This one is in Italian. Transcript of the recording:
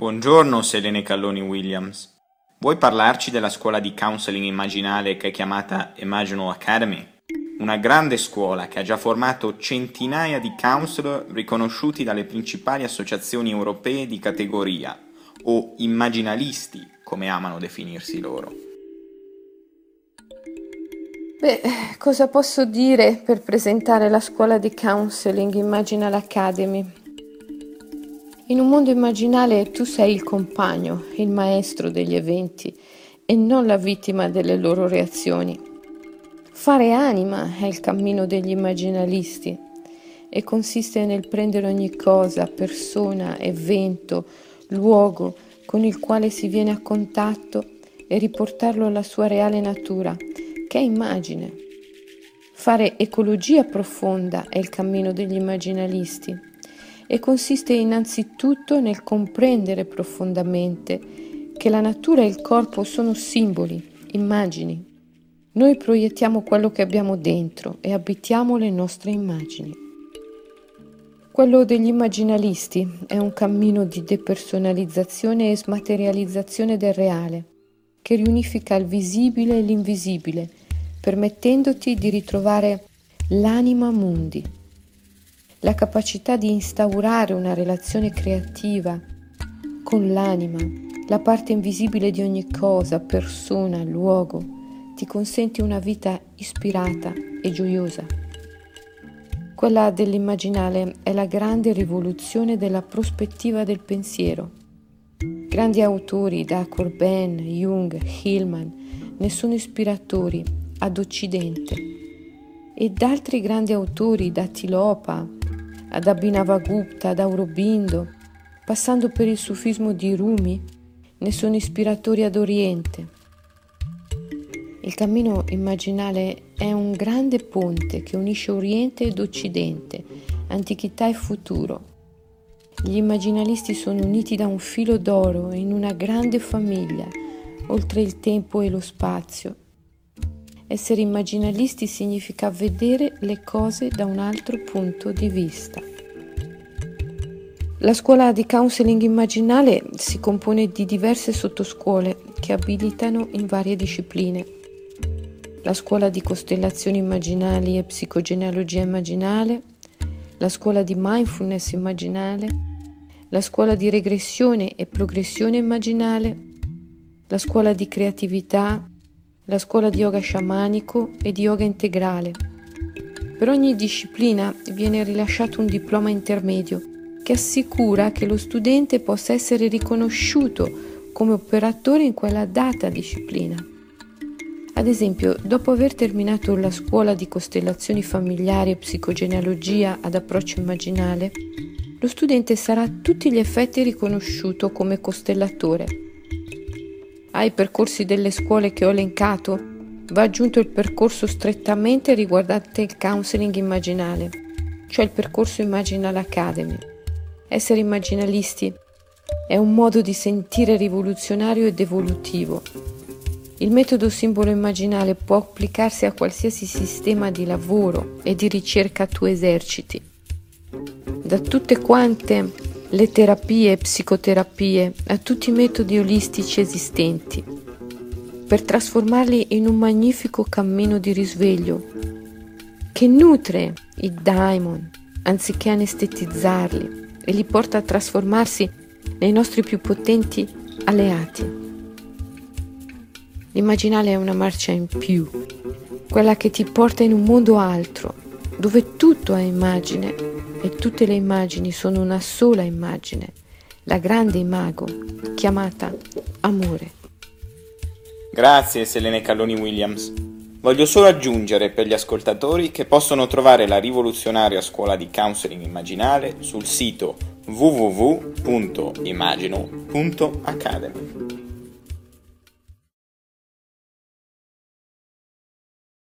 Buongiorno Selene Calloni Williams. Vuoi parlarci della scuola di counseling immaginale che è chiamata Imaginal Academy? Una grande scuola che ha già formato centinaia di counselor riconosciuti dalle principali associazioni europee di categoria, o immaginalisti, come amano definirsi loro. Beh, cosa posso dire per presentare la scuola di counseling Imaginal Academy? In un mondo immaginale tu sei il compagno, il maestro degli eventi e non la vittima delle loro reazioni. Fare anima è il cammino degli immaginalisti e consiste nel prendere ogni cosa, persona, evento, luogo con il quale si viene a contatto e riportarlo alla sua reale natura, che è immagine. Fare ecologia profonda è il cammino degli immaginalisti e consiste innanzitutto nel comprendere profondamente che la natura e il corpo sono simboli, immagini. Noi proiettiamo quello che abbiamo dentro e abitiamo le nostre immagini. Quello degli immaginalisti è un cammino di depersonalizzazione e smaterializzazione del reale, che riunifica il visibile e l'invisibile, permettendoti di ritrovare l'anima mundi la capacità di instaurare una relazione creativa con l'anima, la parte invisibile di ogni cosa, persona, luogo, ti consente una vita ispirata e gioiosa. Quella dell'immaginale è la grande rivoluzione della prospettiva del pensiero. Grandi autori da Corbin, Jung, Hillman ne sono ispiratori ad Occidente ed altri grandi autori da Tilopa, ad Abhinavagupta, ad Aurobindo, passando per il sufismo di Rumi, ne sono ispiratori ad Oriente. Il cammino immaginale è un grande ponte che unisce Oriente ed Occidente, antichità e futuro. Gli immaginalisti sono uniti da un filo d'oro in una grande famiglia, oltre il tempo e lo spazio. Essere immaginalisti significa vedere le cose da un altro punto di vista. La scuola di counseling immaginale si compone di diverse sottoscuole che abilitano in varie discipline. La scuola di costellazioni immaginali e psicogenealogia immaginale, la scuola di mindfulness immaginale, la scuola di regressione e progressione immaginale, la scuola di creatività, la scuola di yoga sciamanico e di yoga integrale. Per ogni disciplina viene rilasciato un diploma intermedio che assicura che lo studente possa essere riconosciuto come operatore in quella data disciplina. Ad esempio, dopo aver terminato la scuola di costellazioni familiari e psicogenealogia ad approccio immaginale, lo studente sarà a tutti gli effetti riconosciuto come costellatore ai percorsi delle scuole che ho elencato va aggiunto il percorso strettamente riguardante il counseling immaginale, cioè il percorso Imaginal Academy. Essere immaginalisti è un modo di sentire rivoluzionario ed evolutivo. Il metodo simbolo immaginale può applicarsi a qualsiasi sistema di lavoro e di ricerca tu eserciti. Da tutte quante le terapie e psicoterapie, a tutti i metodi olistici esistenti, per trasformarli in un magnifico cammino di risveglio che nutre i daimon anziché anestetizzarli e li porta a trasformarsi nei nostri più potenti alleati. L'immaginale è una marcia in più, quella che ti porta in un mondo altro, dove tutto è immagine e tutte le immagini sono una sola immagine, la grande imago chiamata amore. Grazie Selene Calloni Williams. Voglio solo aggiungere per gli ascoltatori che possono trovare la rivoluzionaria scuola di counseling immaginale sul sito www.imagino.academy.